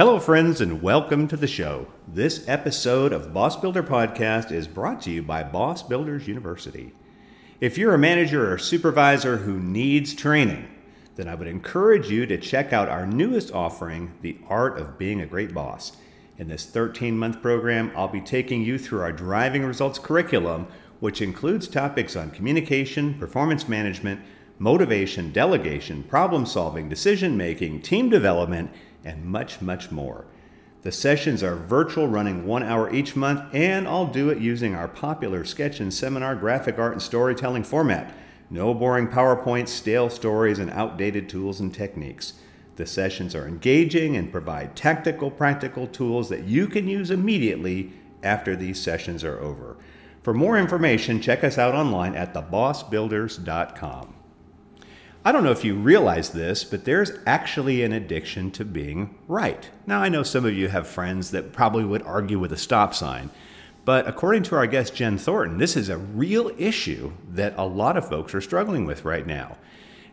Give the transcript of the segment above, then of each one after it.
Hello, friends, and welcome to the show. This episode of Boss Builder Podcast is brought to you by Boss Builders University. If you're a manager or supervisor who needs training, then I would encourage you to check out our newest offering, The Art of Being a Great Boss. In this 13 month program, I'll be taking you through our driving results curriculum, which includes topics on communication, performance management, motivation, delegation, problem solving, decision making, team development, and much, much more. The sessions are virtual, running one hour each month, and I'll do it using our popular sketch and seminar graphic art and storytelling format. No boring PowerPoints, stale stories, and outdated tools and techniques. The sessions are engaging and provide tactical, practical tools that you can use immediately after these sessions are over. For more information, check us out online at thebossbuilders.com. I don't know if you realize this, but there's actually an addiction to being right. Now, I know some of you have friends that probably would argue with a stop sign, but according to our guest Jen Thornton, this is a real issue that a lot of folks are struggling with right now.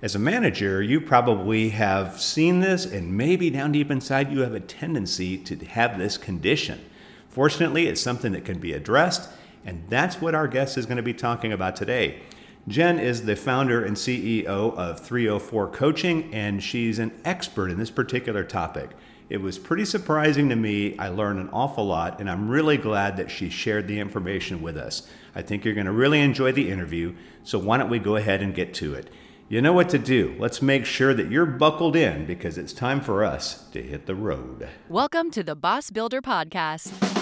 As a manager, you probably have seen this, and maybe down deep inside, you have a tendency to have this condition. Fortunately, it's something that can be addressed, and that's what our guest is going to be talking about today. Jen is the founder and CEO of 304 Coaching, and she's an expert in this particular topic. It was pretty surprising to me. I learned an awful lot, and I'm really glad that she shared the information with us. I think you're going to really enjoy the interview, so why don't we go ahead and get to it? You know what to do. Let's make sure that you're buckled in because it's time for us to hit the road. Welcome to the Boss Builder Podcast.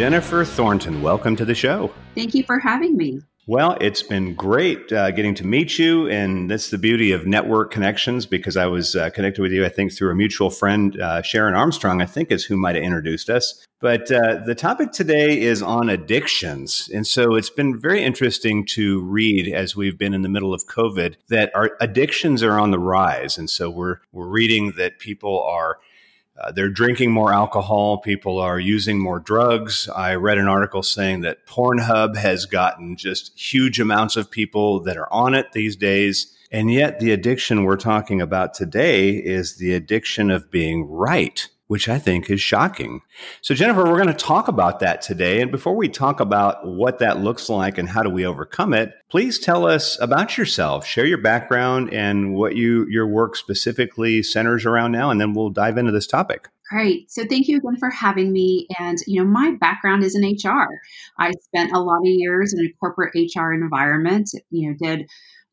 Jennifer Thornton, welcome to the show. Thank you for having me. Well, it's been great uh, getting to meet you, and that's the beauty of network connections because I was uh, connected with you, I think, through a mutual friend, uh, Sharon Armstrong, I think is who might have introduced us. But uh, the topic today is on addictions. And so it's been very interesting to read as we've been in the middle of COVID that our addictions are on the rise. And so we're, we're reading that people are uh, they're drinking more alcohol. People are using more drugs. I read an article saying that Pornhub has gotten just huge amounts of people that are on it these days. And yet, the addiction we're talking about today is the addiction of being right which I think is shocking. So, Jennifer, we're going to talk about that today. And before we talk about what that looks like and how do we overcome it, please tell us about yourself. Share your background and what you your work specifically centers around now, and then we'll dive into this topic. Great. So thank you again for having me. And, you know, my background is in HR. I spent a lot of years in a corporate HR environment, you know, did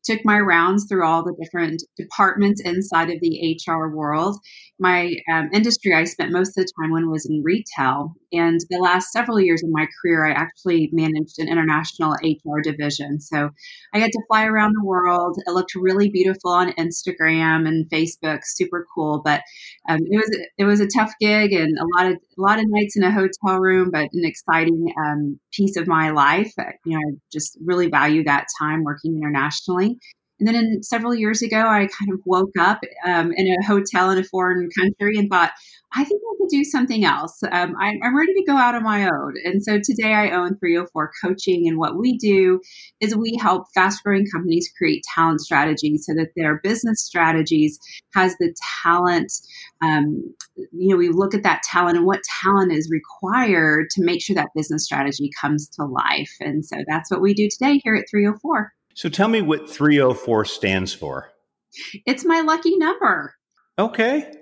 took my rounds through all the different departments inside of the HR world. My um, industry I spent most of the time when was in retail, and the last several years of my career, I actually managed an international HR division. So I got to fly around the world. It looked really beautiful on Instagram and Facebook, super cool. But um, it was it was a tough gig and a lot of a lot of nights in a hotel room, but an exciting um, piece of my life. You know, I just really value that time working internationally. And then in, several years ago, I kind of woke up um, in a hotel in a foreign country and thought, I think I could do something else. Um, I, I'm ready to go out on my own. And so today I own 304 Coaching. And what we do is we help fast growing companies create talent strategies so that their business strategies has the talent. Um, you know, we look at that talent and what talent is required to make sure that business strategy comes to life. And so that's what we do today here at 304. So tell me what 304 stands for. It's my lucky number. Okay.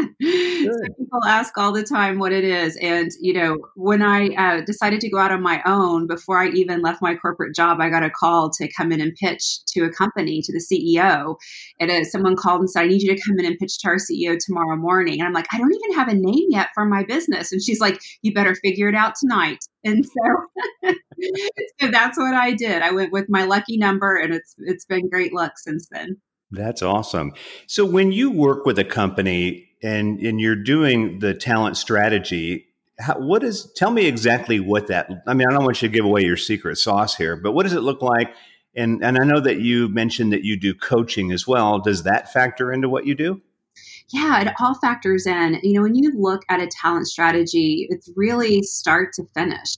so people ask all the time what it is. And, you know, when I uh, decided to go out on my own, before I even left my corporate job, I got a call to come in and pitch to a company, to the CEO. And uh, someone called and said, I need you to come in and pitch to our CEO tomorrow morning. And I'm like, I don't even have a name yet for my business. And she's like, you better figure it out tonight. And so, so that's what I did. I went with my lucky number and it's it's been great luck since then. That's awesome. So when you work with a company and and you're doing the talent strategy, how, what is? Tell me exactly what that. I mean, I don't want you to give away your secret sauce here, but what does it look like? And and I know that you mentioned that you do coaching as well. Does that factor into what you do? Yeah, it all factors in. You know, when you look at a talent strategy, it's really start to finish.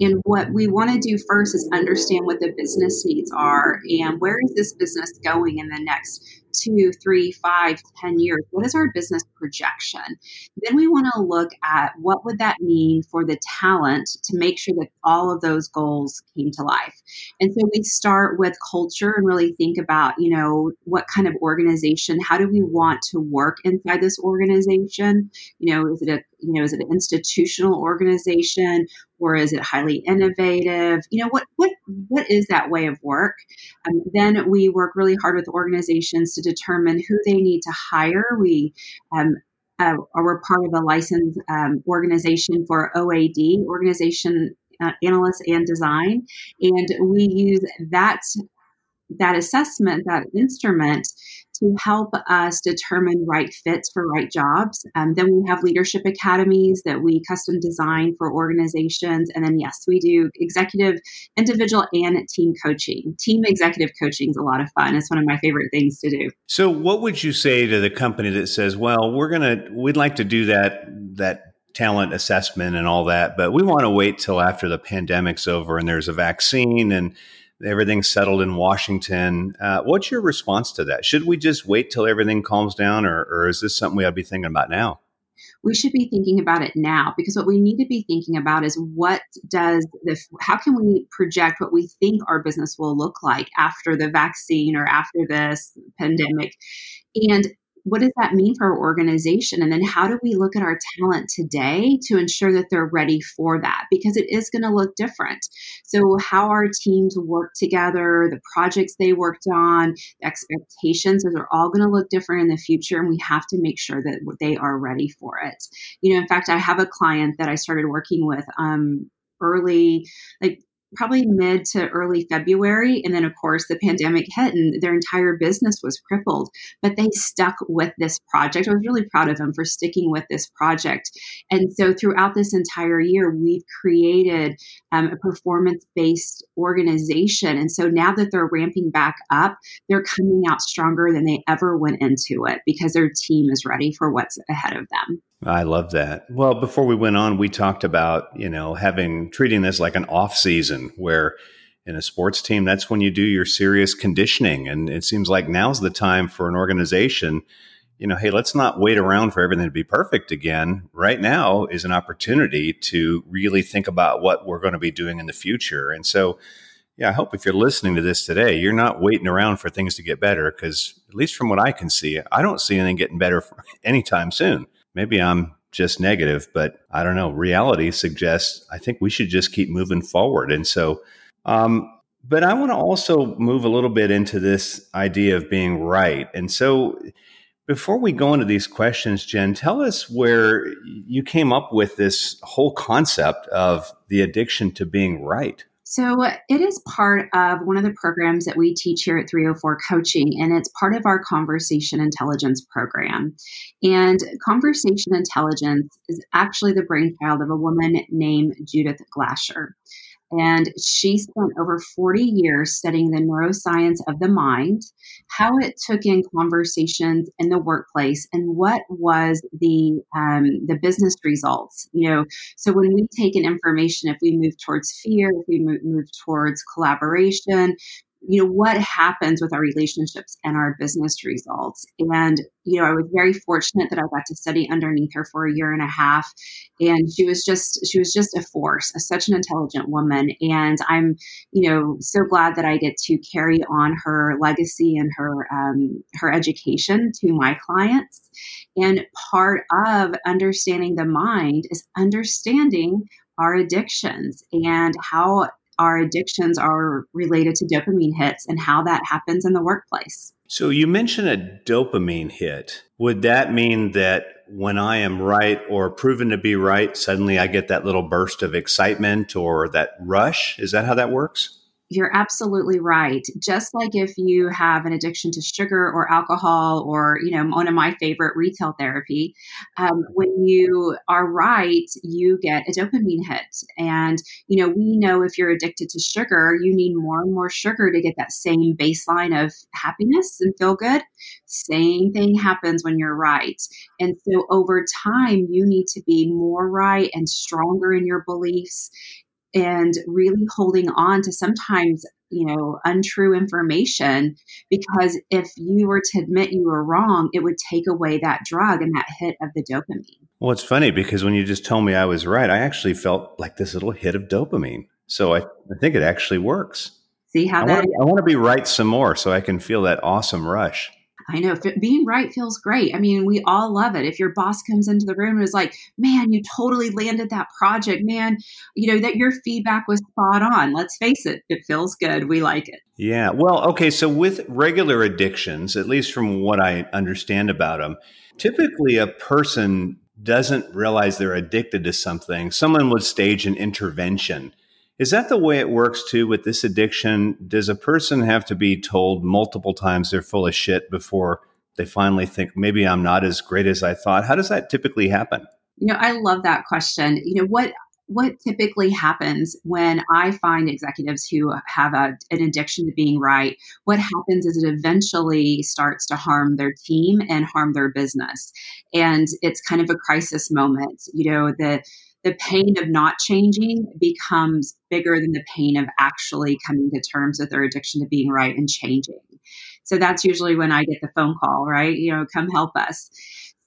And what we want to do first is understand what the business needs are and where is this business going in the next two, three, five, ten years? What is our business projection? Then we want to look at what would that mean for the talent to make sure that all of those goals came to life. And so we start with culture and really think about, you know, what kind of organization, how do we want to work inside this organization? You know, is it a you know, is it an institutional organization or is it highly innovative? You know, what what what is that way of work? Um, then we work really hard with organizations to determine who they need to hire. We um, uh, we're part of a licensed um, organization for OAD, Organization uh, Analysts and Design, and we use that that assessment, that instrument, to help us determine right fits for right jobs. Um, then we have leadership academies that we custom design for organizations. And then, yes, we do executive, individual, and team coaching. Team executive coaching is a lot of fun. It's one of my favorite things to do. So, what would you say to the company that says, well, we're going to, we'd like to do that, that talent assessment and all that, but we want to wait till after the pandemic's over and there's a vaccine and everything's settled in Washington. Uh, what's your response to that? Should we just wait till everything calms down, or, or is this something we ought to be thinking about now? we should be thinking about it now because what we need to be thinking about is what does the how can we project what we think our business will look like after the vaccine or after this pandemic and what does that mean for our organization? And then how do we look at our talent today to ensure that they're ready for that? Because it is going to look different. So, how our teams work together, the projects they worked on, expectations, those are all going to look different in the future. And we have to make sure that they are ready for it. You know, in fact, I have a client that I started working with um, early, like probably mid to early February. And then, of course, the pandemic hit and their entire business was crippled. But they stuck with this project. I was really proud of them for sticking with this project. And so, throughout this entire year, we've created um, a performance based organization. And so, now that they're ramping back up, they're coming out stronger than they ever went into it because their team is ready for what's ahead of them. I love that. Well, before we went on, we talked about, you know, having treating this like an off season where in a sports team, that's when you do your serious conditioning. And it seems like now's the time for an organization, you know, hey, let's not wait around for everything to be perfect again. Right now is an opportunity to really think about what we're going to be doing in the future. And so, yeah, I hope if you're listening to this today, you're not waiting around for things to get better because, at least from what I can see, I don't see anything getting better anytime soon maybe I'm just negative, but I don't know. Reality suggests I think we should just keep moving forward. And so, um, but I want to also move a little bit into this idea of being right. And so, before we go into these questions, Jen, tell us where you came up with this whole concept of the addiction to being right. So, it is part of one of the programs that we teach here at 304 Coaching, and it's part of our Conversation Intelligence program. And Conversation Intelligence is actually the brainchild of a woman named Judith Glaser. And she spent over 40 years studying the neuroscience of the mind, how it took in conversations in the workplace, and what was the um, the business results. You know, so when we take in information, if we move towards fear, if we move, move towards collaboration, you know what happens with our relationships and our business results. And you know i was very fortunate that i got to study underneath her for a year and a half. And she was just she was just a force a, such an intelligent woman. And i'm you know so glad that i get to carry on her legacy and her um, her education to my clients. And part of understanding the mind is understanding our addictions and how our addictions are related to dopamine hits and how that happens in the workplace. So you mentioned a dopamine hit. Would that mean that when I am right or proven to be right, suddenly I get that little burst of excitement or that rush? Is that how that works? You're absolutely right. Just like if you have an addiction to sugar or alcohol, or you know, one of my favorite retail therapy, um, when you are right, you get a dopamine hit, and you know, we know if you're addicted to sugar, you need more and more sugar to get that same baseline of happiness and feel good. Same thing happens when you're right, and so over time, you need to be more right and stronger in your beliefs and really holding on to sometimes you know untrue information because if you were to admit you were wrong it would take away that drug and that hit of the dopamine. Well it's funny because when you just told me i was right i actually felt like this little hit of dopamine. So i, I think it actually works. See how I that want, I want to be right some more so i can feel that awesome rush I know being right feels great. I mean, we all love it. If your boss comes into the room and is like, "Man, you totally landed that project, man," you know that your feedback was spot on. Let's face it, it feels good. We like it. Yeah. Well, okay. So with regular addictions, at least from what I understand about them, typically a person doesn't realize they're addicted to something. Someone would stage an intervention is that the way it works too with this addiction? Does a person have to be told multiple times they're full of shit before they finally think maybe I'm not as great as I thought? How does that typically happen? You know, I love that question. You know, what what typically happens when I find executives who have a, an addiction to being right, what happens is it eventually starts to harm their team and harm their business. And it's kind of a crisis moment. You know, the the pain of not changing becomes bigger than the pain of actually coming to terms with their addiction to being right and changing. So that's usually when I get the phone call, right? You know, come help us.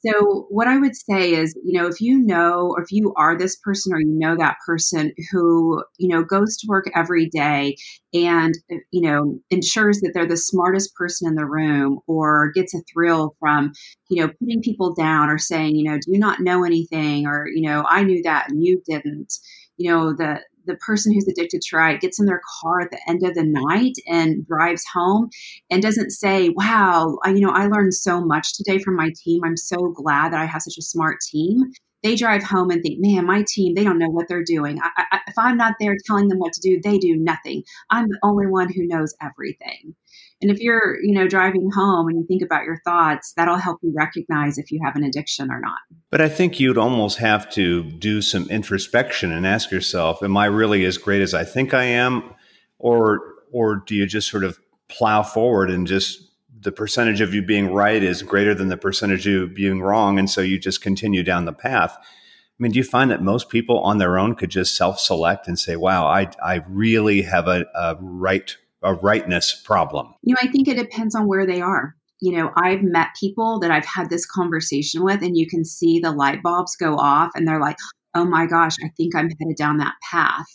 So, what I would say is, you know, if you know, or if you are this person, or you know that person who, you know, goes to work every day and, eh, you know, ensures that they're the smartest person in the room, or gets a thrill from, you know, putting people down or saying, you know, do you not know anything, or, you know, I knew that and you didn't, you know, the the person who's addicted to right gets in their car at the end of the night and drives home and doesn't say, wow, I, you know, I learned so much today from my team. I'm so glad that I have such a smart team. They drive home and think, man, my team, they don't know what they're doing. I, I, if I'm not there telling them what to do, they do nothing. I'm the only one who knows everything. And if you're, you know, driving home and you think about your thoughts, that'll help you recognize if you have an addiction or not. But I think you'd almost have to do some introspection and ask yourself, am I really as great as I think I am? Or or do you just sort of plow forward and just the percentage of you being right is greater than the percentage of you being wrong and so you just continue down the path I mean, do you find that most people on their own could just self-select and say, "Wow, I I really have a, a right a rightness problem? You know, I think it depends on where they are. You know, I've met people that I've had this conversation with, and you can see the light bulbs go off, and they're like, oh my gosh, I think I'm headed down that path.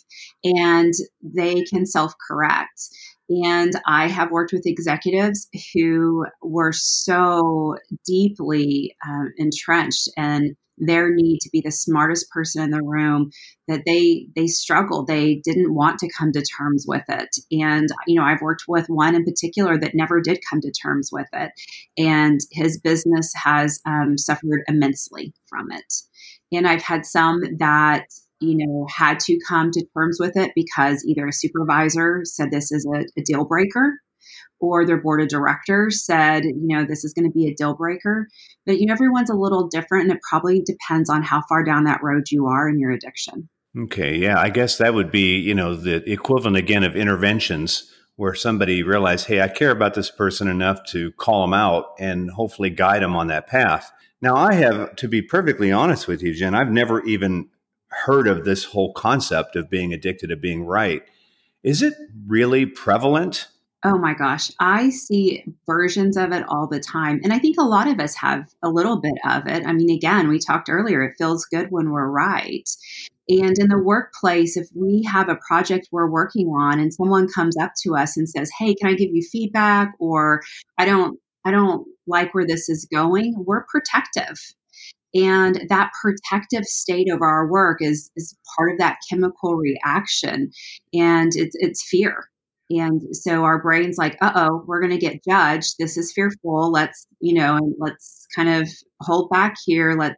And they can self correct. And I have worked with executives who were so deeply um, entrenched and their need to be the smartest person in the room that they they struggled. They didn't want to come to terms with it. And you know i've worked with one in particular that never did come to terms with it. And his business has um, suffered immensely from it. And i've had some that you know had to come to terms with it because either a supervisor said this is a, a deal breaker or their board of directors said, you know, this is going to be a deal breaker. But, you know, everyone's a little different and it probably depends on how far down that road you are in your addiction. Okay. Yeah. I guess that would be, you know, the equivalent again of interventions where somebody realized, hey, I care about this person enough to call them out and hopefully guide them on that path. Now, I have, to be perfectly honest with you, Jen, I've never even heard of this whole concept of being addicted to being right. Is it really prevalent? Oh my gosh, I see versions of it all the time. And I think a lot of us have a little bit of it. I mean, again, we talked earlier, it feels good when we're right. And in the workplace, if we have a project we're working on and someone comes up to us and says, "Hey, can I give you feedback?" or "I don't I don't like where this is going," we're protective. And that protective state of our work is is part of that chemical reaction and it's it's fear And so our brain's like, uh oh, we're going to get judged. This is fearful. Let's, you know, and let's kind of hold back here. Let's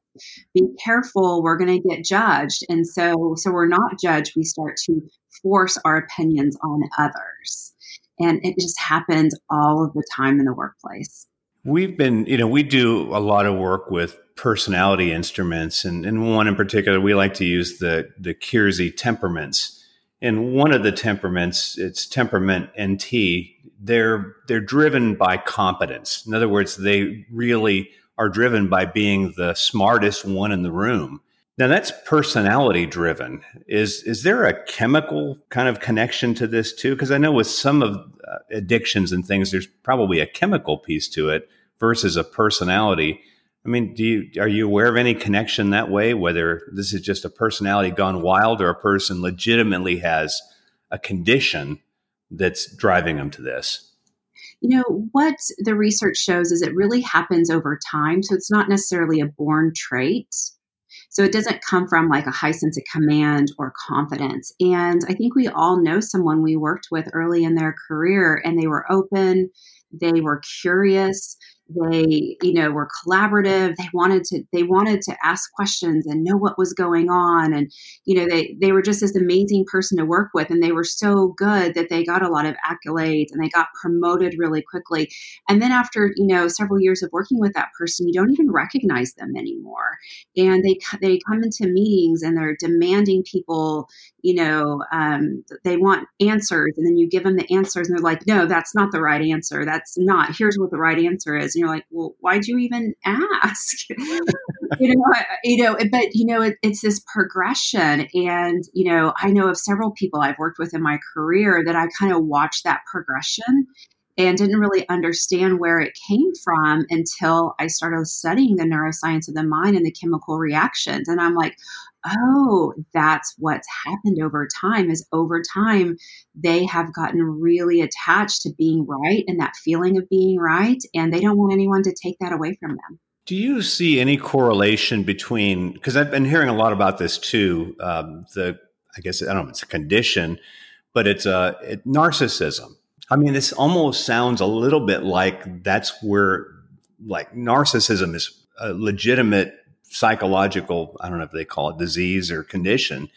be careful. We're going to get judged. And so, so we're not judged. We start to force our opinions on others. And it just happens all of the time in the workplace. We've been, you know, we do a lot of work with personality instruments, and, and one in particular, we like to use the the Keirsey temperaments. And one of the temperaments, it's temperament NT. They're they're driven by competence. In other words, they really are driven by being the smartest one in the room. Now that's personality driven. Is is there a chemical kind of connection to this too? Because I know with some of uh, addictions and things, there's probably a chemical piece to it versus a personality. I mean, do you are you aware of any connection that way? Whether this is just a personality gone wild or a person legitimately has a condition that's driving them to this? You know, what the research shows is it really happens over time. So it's not necessarily a born trait. So it doesn't come from like a high sense of command or confidence. And I think we all know someone we worked with early in their career and they were open, they were curious, they you know were collaborative. They wanted to they wanted to ask questions and know what was going on. And you know they they were just this amazing person to work with. And they were so good that they got a lot of accolades and they got promoted really quickly. And then after you know several years of working with that person you don't even recognize them anymore. And they they come into meetings and they're demanding people you know um, they want answers and then you give them the answers and they're like no that's not the right answer. That's not here's what the right answer is. And you're like well why'd you even ask? You know you know but you know it, it's this progression and you know i know of several people i've worked with in my career that i kind of watch that progression and didn't really understand where it came from until I started studying the neuroscience of the mind and the chemical reactions. And I'm like, oh, that's what's happened over time is over time they have gotten really attached to being right and that feeling of being right. And they don't want anyone to take that away from them. Do you see any correlation between, because I've been hearing a lot about this too, um, the, I guess, I don't know, it's a condition, but it's a it, narcissism. I mean, this almost sounds a little bit like that's where like narcissism is a legitimate psychological, I don't know if they call it disease or condition.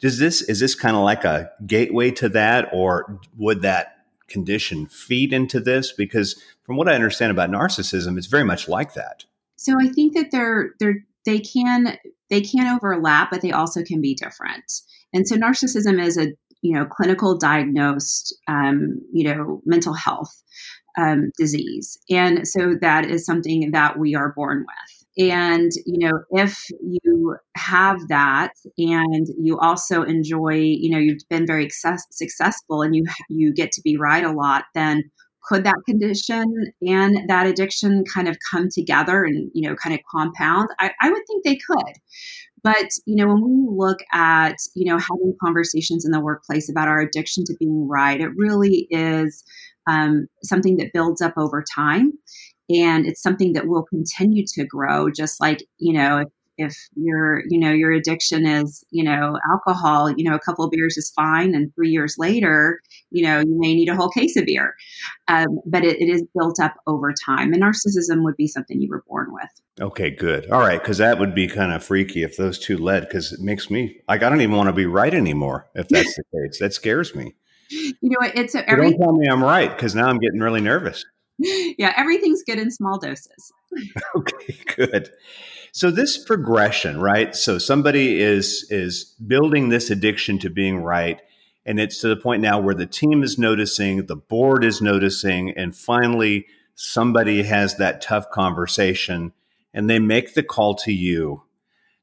Does this is this kind of like a gateway to that, or would that condition feed into this? Because from what I understand about narcissism, it's very much like that. So I think that they're they're they can they can overlap, but they also can be different. And so narcissism is a you know clinical diagnosed um, you know mental health um, disease, and so that is something that we are born with. And, you know, if you have that and you also enjoy, you know, you've been very success- successful and you, you get to be right a lot, then could that condition and that addiction kind of come together and, you know, kind of compound? I, I would think they could. But, you know, when we look at, you know, having conversations in the workplace about our addiction to being right, it really is um, something that builds up over time and it's something that will continue to grow just like you know if, if your you know your addiction is you know alcohol you know a couple of beers is fine and three years later you know you may need a whole case of beer. Um, but it, it is built up over time and narcissism would be something you were born with. Okay good. All right because that would be kind of freaky if those two led because it makes me like i don't even want to be right anymore if that's the case. That scares me. You know it's every, don't tell me i'm right because now i'm getting really nervous. Yeah, everything's good in small doses. okay, good. So this progression, right? So somebody is is building this addiction to being right and it's to the point now where the team is noticing, the board is noticing and finally somebody has that tough conversation and they make the call to you.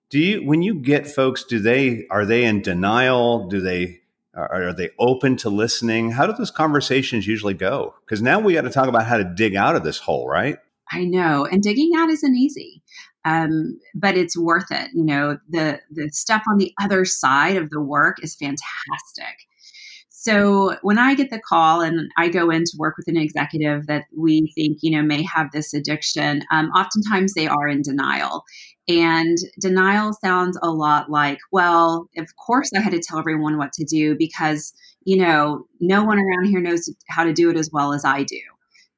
Do you when you get folks do they are they in denial? Do they are, they open to listening? How do those conversations usually go? Because now we got to talk about how to dig out of this hole, right? I know, and digging out isn't easy, um, but it's worth it. You know, the the stuff on the other side of the work is fantastic. So when I get the call and I go in to work with an executive that we think, you know, may have this addiction, um, oftentimes they are in denial. And denial sounds a lot like, well, of course I had to tell everyone what to do because, you know, no one around here knows how to do it as well as I do.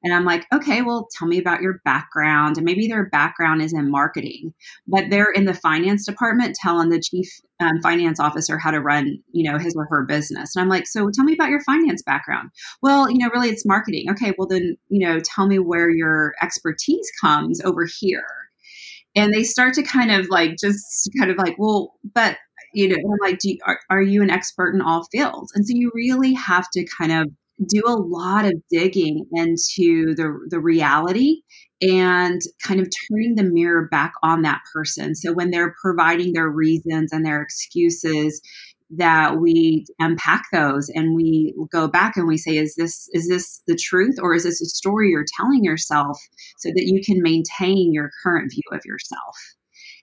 And I'm like, okay, well, tell me about your background. And maybe their background is in marketing, but they're in the finance department telling the chief um, finance officer how to run, you know, his or her business. And I'm like, so tell me about your finance background. Well, you know, really it's marketing. Okay, well then, you know, tell me where your expertise comes over here. And they start to kind of like just kind of like, well, but you know, I'm like, you, are, are you an expert in all fields? And so you really have to kind of do a lot of digging into the, the reality and kind of turning the mirror back on that person. So when they're providing their reasons and their excuses, that we unpack those and we go back and we say is this is this the truth or is this a story you're telling yourself so that you can maintain your current view of yourself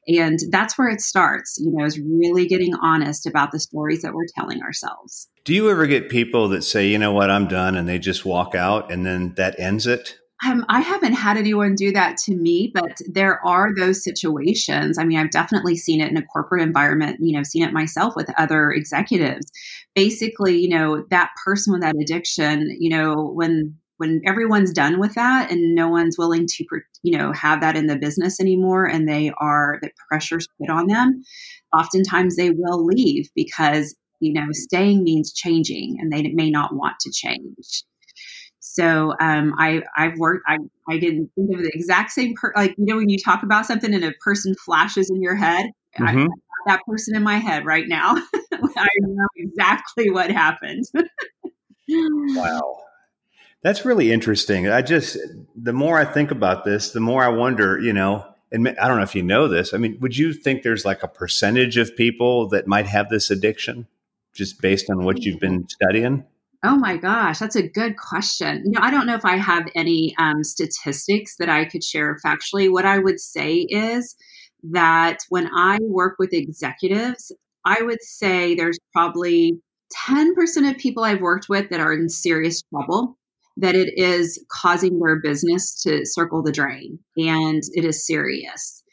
and that's where it starts, you know, is really getting honest about the stories that we're telling ourselves. Do you ever get people that say, you know what, I'm done, and they just walk out and then that ends it? Um, I haven't had anyone do that to me, but there are those situations. I mean, I've definitely seen it in a corporate environment, you know, seen it myself with other executives. Basically, you know, that person with that addiction, you know, when when everyone's done with that and no one's willing to you know have that in the business anymore and they are the pressure's put on them oftentimes they will leave because you know staying means changing and they may not want to change so um, I I've worked I I didn't think of the exact same per- like you know when you talk about something and a person flashes in your head mm-hmm. I, that person in my head right now I know exactly what happened. wow. That's really interesting. I just, the more I think about this, the more I wonder, you know, and I don't know if you know this. I mean, would you think there's like a percentage of people that might have this addiction just based on what you've been studying? Oh my gosh, that's a good question. You know, I don't know if I have any um, statistics that I could share factually. What I would say is that when I work with executives, I would say there's probably 10% of people I've worked with that are in serious trouble that it is causing their business to circle the drain and it is serious.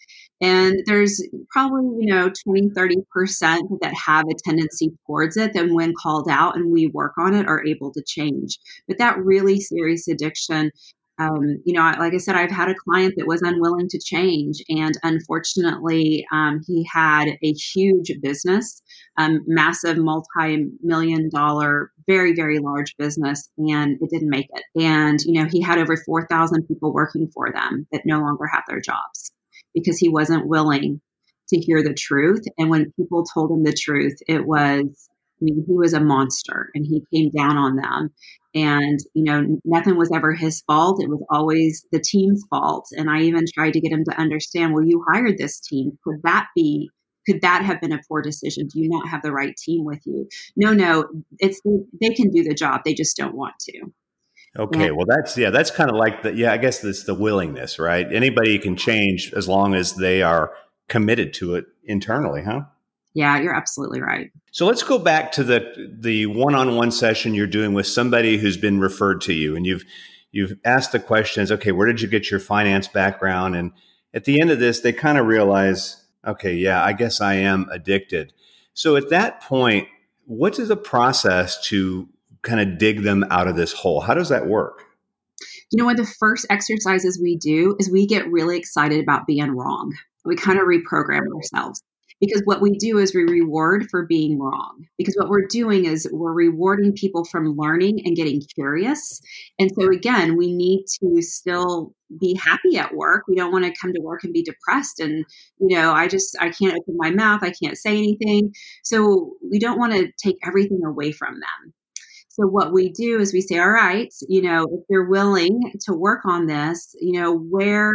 And there's probably, you know, 20, 30% that have a tendency towards it, then when called out and we work on it, are able to change. But that really serious addiction um, you know, like I said, I've had a client that was unwilling to change, and unfortunately, um, he had a huge business, um, massive multi-million dollar, very very large business, and it didn't make it. And you know, he had over four thousand people working for them that no longer have their jobs because he wasn't willing to hear the truth. And when people told him the truth, it was I mean, he was a monster and he came down on them. And, you know, nothing was ever his fault. It was always the team's fault. And I even tried to get him to understand, well, you hired this team. Could that be, could that have been a poor decision? Do you not have the right team with you? No, no, it's, they can do the job. They just don't want to. Okay, well, that's yeah, that's kind of like the yeah. I guess it's the willingness, right? Anybody can change as long as they are committed to it internally, huh? Yeah, you're absolutely right. So let's go back to the the one-on-one session you're doing with somebody who's been referred to you and you've you've asked the questions, okay, where did you get your finance background? And at the end of this, they kind of realize, okay, yeah, I guess I am addicted. So at that point, what is the process to kind of dig them out of this hole? How does that work? You know, one of the first exercises we do is we get really excited about being wrong. We kind of reprogram ourselves because what we do is we reward for being wrong because what we're doing is we're rewarding people from learning and getting curious. And so again we need to still be happy at work. We don't want to come to work and be depressed and you know i just i can't open my mouth i can't say anything. So we don't want to take everything away from them. So what we do is we say all right you know if you're willing to work on this you know where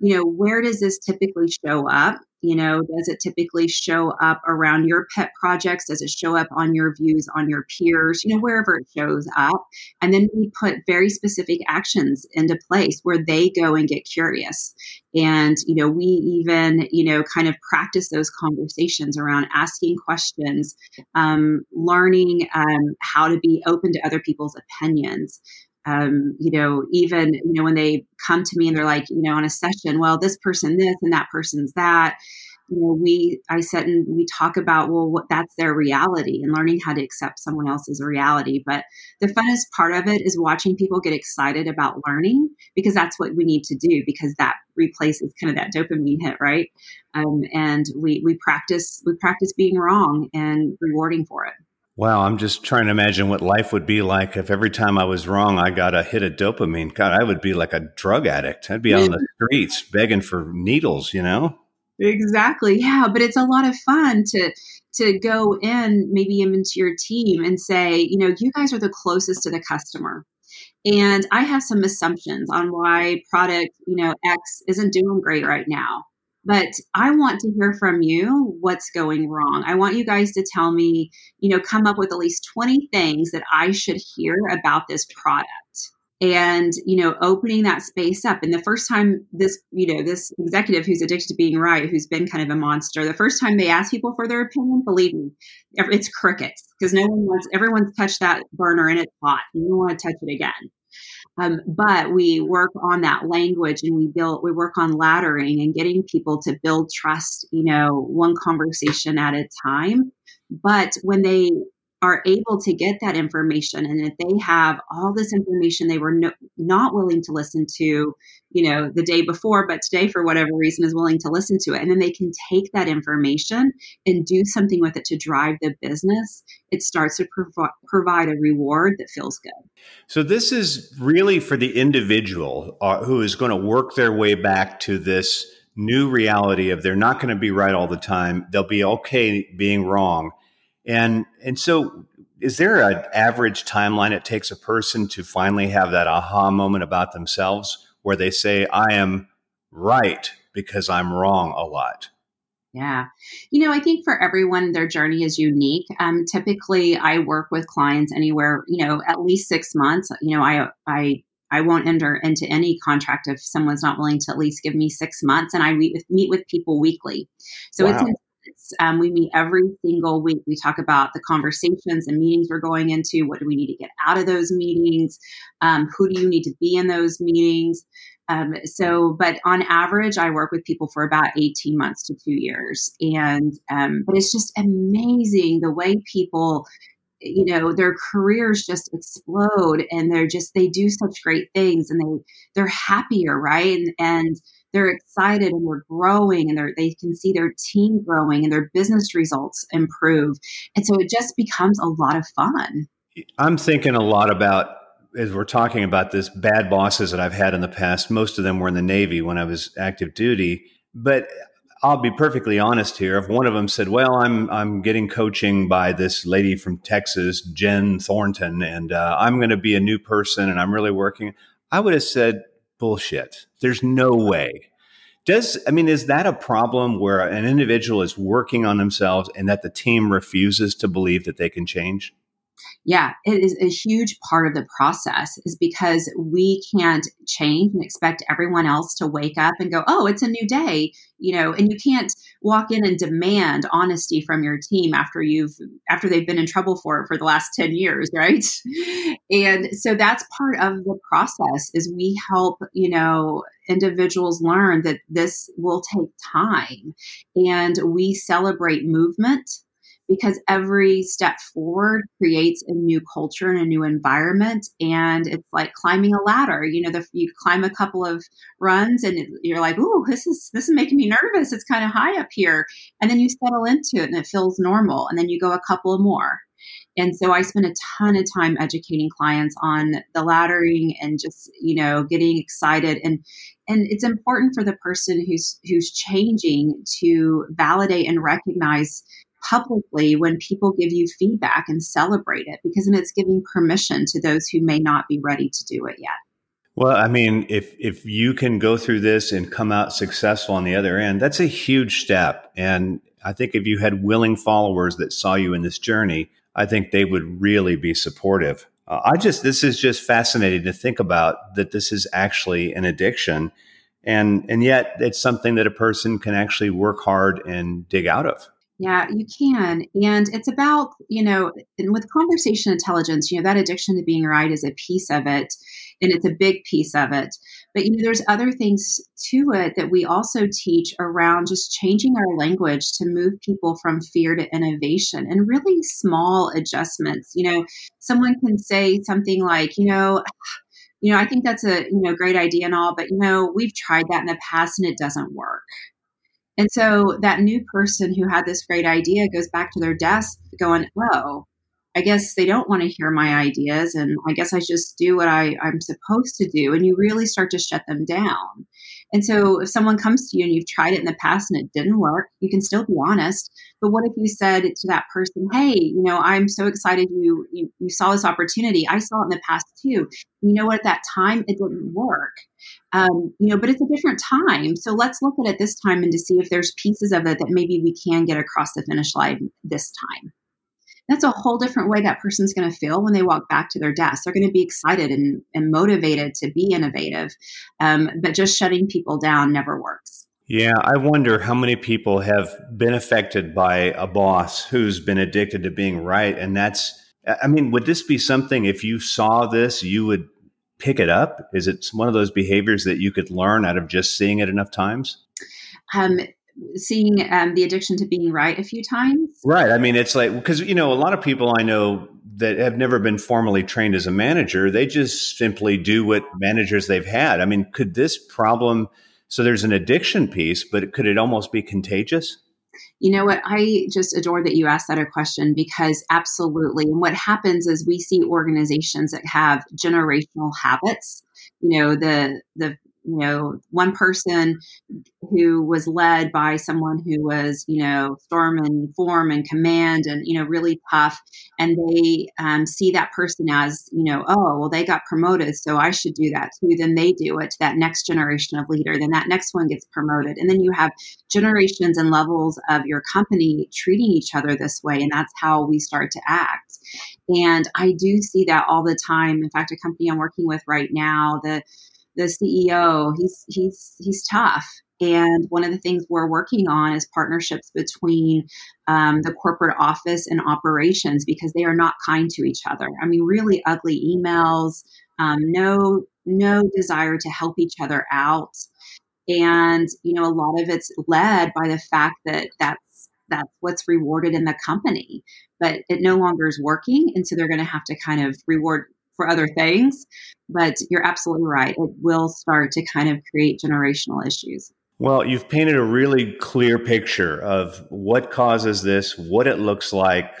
you know where does this typically show up You know, does it typically show up around your pet projects? Does it show up on your views on your peers? You know, wherever it shows up. And then we put very specific actions into place where they go and get curious. And, you know, we even, you know, kind of practice those conversations around asking questions, um, learning um, how to be open to other people's opinions um, you know, even, you know, when they come to me and they're like, you know, on a session, well, this person this and that person's that, you know, we, I said, and we talk about, well, what that's their reality and learning how to accept someone else's reality. But the funnest part of it is watching people get excited about learning because that's what we need to do because that replaces kind of that dopamine hit, right? Um, and we, we practice, we practice being wrong and rewarding for it. Wow, I'm just trying to imagine what life would be like if every time I was wrong, I got a hit of dopamine. God, I would be like a drug addict. I'd be on the streets begging for needles, you know? Exactly. Yeah, but it's a lot of fun to to go in maybe even to your team and say, you know, you guys are the closest to the customer. And I have some assumptions on why product, you know, X isn't doing great right now. But I want to hear from you what's going wrong. I want you guys to tell me, you know, come up with at least 20 things that I should hear about this product and you know opening that space up. And the first time this you know this executive who's addicted to being right who's been kind of a monster the first time they ask people for their opinion believe me it's crickets because no one wants everyone's touched that burner and it's hot. You don't want to touch it again um, but we work on that language and we build, we work on laddering and getting people to build trust, you know, one conversation at a time. But when they are able to get that information and if they have all this information they were no, not willing to listen to you know the day before but today for whatever reason is willing to listen to it and then they can take that information and do something with it to drive the business it starts to prov- provide a reward that feels good. So this is really for the individual uh, who is going to work their way back to this new reality of they're not going to be right all the time they'll be okay being wrong and and so is there an average timeline it takes a person to finally have that aha moment about themselves where they say, I am right because I'm wrong a lot? Yeah. You know, I think for everyone, their journey is unique. Um, typically, I work with clients anywhere, you know, at least six months. You know, I, I, I won't enter into any contract if someone's not willing to at least give me six months. And I meet with, meet with people weekly. So wow. it's um, we meet every single week. We talk about the conversations and meetings we're going into. What do we need to get out of those meetings? Um, who do you need to be in those meetings? Um, so, but on average, I work with people for about 18 months to two years. And, um, but it's just amazing the way people you know their careers just explode and they're just they do such great things and they they're happier right and, and they're excited and they're growing and they they can see their team growing and their business results improve. And so it just becomes a lot of fun. I'm thinking a lot about as we're talking about this bad bosses that I've had in the past. Most of them were in the Navy when I was active duty, but I'll be perfectly honest here. If one of them said, "Well, I'm I'm getting coaching by this lady from Texas, Jen Thornton, and uh, I'm going to be a new person, and I'm really working," I would have said, bullshit. There's no way. Does I mean is that a problem where an individual is working on themselves and that the team refuses to believe that they can change? Yeah, it is a huge part of the process is because we can't change and expect everyone else to wake up and go, "Oh, it's a new day." You know, and you can't walk in and demand honesty from your team after you've after they've been in trouble for it for the last 10 years, right? And so that's part of the process is we help, you know, individuals learn that this will take time and we celebrate movement because every step forward creates a new culture and a new environment. And it's like climbing a ladder you know the, you climb a couple of runs and you're like ooh this is this is making me nervous. It's kind of high up here. And then you settle into it and it feels normal. And then you go a couple more. And so i spend a ton of time educating clients on the laddering and just you know getting excited. And and it's important for the person who's who's changing to validate and recognize publicly when people give you feedback and celebrate it because then it's giving permission to those who may not be ready to do it yet. Well, I mean, if if you can go through this and come out successful on the other end, that's a huge step. And I think if you had willing followers that saw you in this journey, I think they would really be supportive. Uh, I just this is just fascinating to think about that this is actually an addiction, and and yet it's something that a person can actually work hard and dig out of. Yeah, you can. And it's about, you know, and with conversation intelligence, you know, that addiction to being right is a piece of it and it's a big piece of it. But, you know, there's other things to it that we also teach around just changing our language to move people from fear to innovation and really small adjustments. You know, someone can say something like, you know, you know, I think that's a you know great idea and all, but you know, we've tried that in the past and it doesn't work. And so that new person who had this great idea goes back to their desk going, oh, I guess they don't want to hear my ideas. And I guess I just do what I, I'm supposed to do. And you really start to shut them down. And so if someone comes to you and you've tried it in the past and it didn't work, you can still be honest. But what if you said to that person, "Hey, you know, I'm so excited you you, you saw this opportunity. I saw it in the past too. You know what? At that time, it didn't work. Um, you know, but it's a different time. So let's look at it this time and to see if there's pieces of it that maybe we can get across the finish line this time." That's a whole different way that person's going to feel when they walk back to their desk. They're going to be excited and, and motivated to be innovative. Um, but just shutting people down never works. Yeah, I wonder how many people have been affected by a boss who's been addicted to being right. And that's, I mean, would this be something if you saw this, you would pick it up? Is it one of those behaviors that you could learn out of just seeing it enough times? Um, seeing um, the addiction to being right a few times. Right. I mean, it's like because you know a lot of people I know that have never been formally trained as a manager. They just simply do what managers they've had. I mean, could this problem? So there's an addiction piece, but could it almost be contagious? You know what? I just adore that you asked that a question because absolutely. And what happens is we see organizations that have generational habits. You know, the the you know, one person who was led by someone who was, you know, storm and form and command and, you know, really tough. And they um, see that person as, you know, oh, well, they got promoted, so I should do that too. Then they do it to that next generation of leader. Then that next one gets promoted. And then you have generations and levels of your company treating each other this way. And that's how we start to act. And I do see that all the time. In fact, a company I'm working with right now, the the CEO, he's he's he's tough. And one of the things we're working on is partnerships between um, the corporate office and operations because they are not kind to each other. I mean, really ugly emails, um, no no desire to help each other out, and you know, a lot of it's led by the fact that that's that's what's rewarded in the company, but it no longer is working, and so they're going to have to kind of reward for other things. But you're absolutely right. It will start to kind of create generational issues. Well, you've painted a really clear picture of what causes this, what it looks like,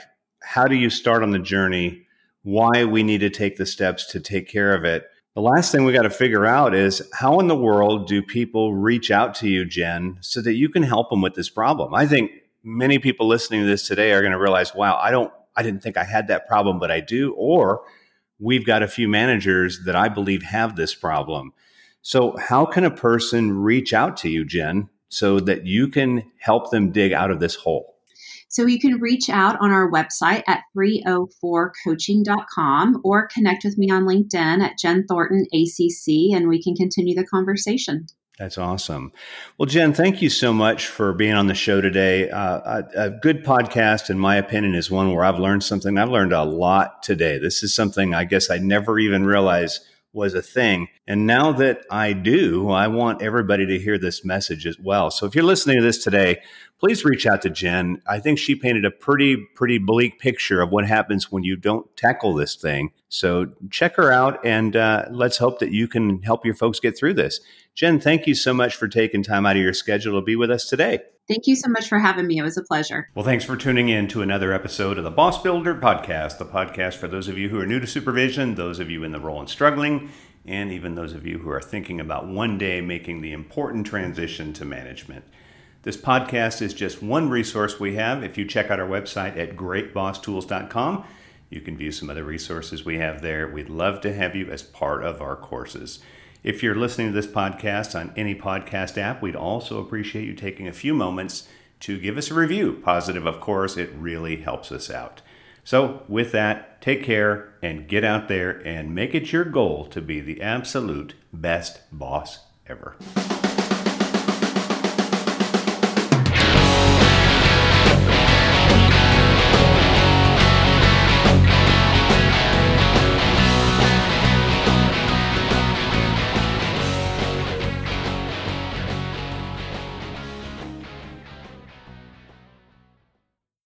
how do you start on the journey, why we need to take the steps to take care of it. The last thing we got to figure out is how in the world do people reach out to you, Jen, so that you can help them with this problem? I think many people listening to this today are going to realize, wow, I don't I didn't think I had that problem, but I do. Or we've got a few managers that I believe have this problem. So, how can a person reach out to you, Jen, so that you can help them dig out of this hole? So you can reach out on our website at 304coaching.com or connect with me on LinkedIn at Jen Thornton ACC and we can continue the conversation. That's awesome. Well, Jen, thank you so much for being on the show today. Uh, a, a, good podcast, in my opinion, is one where I've learned something. I've learned a lot today. This is something I guess I never even realized was a thing. And now that I do, I want everybody to hear this message as well. So if you're listening to this today, please reach out to Jen. I think she painted a pretty, pretty bleak picture of what happens when you don't tackle this thing. So check her out and uh, let's hope that you can help your folks get through this. Jen, thank you so much for taking time out of your schedule to be with us today. Thank you so much for having me. It was a pleasure. Well, thanks for tuning in to another episode of the Boss Builder Podcast, the podcast for those of you who are new to supervision, those of you in the role and struggling, and even those of you who are thinking about one day making the important transition to management. This podcast is just one resource we have. If you check out our website at greatbosstools.com, you can view some other resources we have there. We'd love to have you as part of our courses. If you're listening to this podcast on any podcast app, we'd also appreciate you taking a few moments to give us a review. Positive, of course, it really helps us out. So, with that, take care and get out there and make it your goal to be the absolute best boss ever.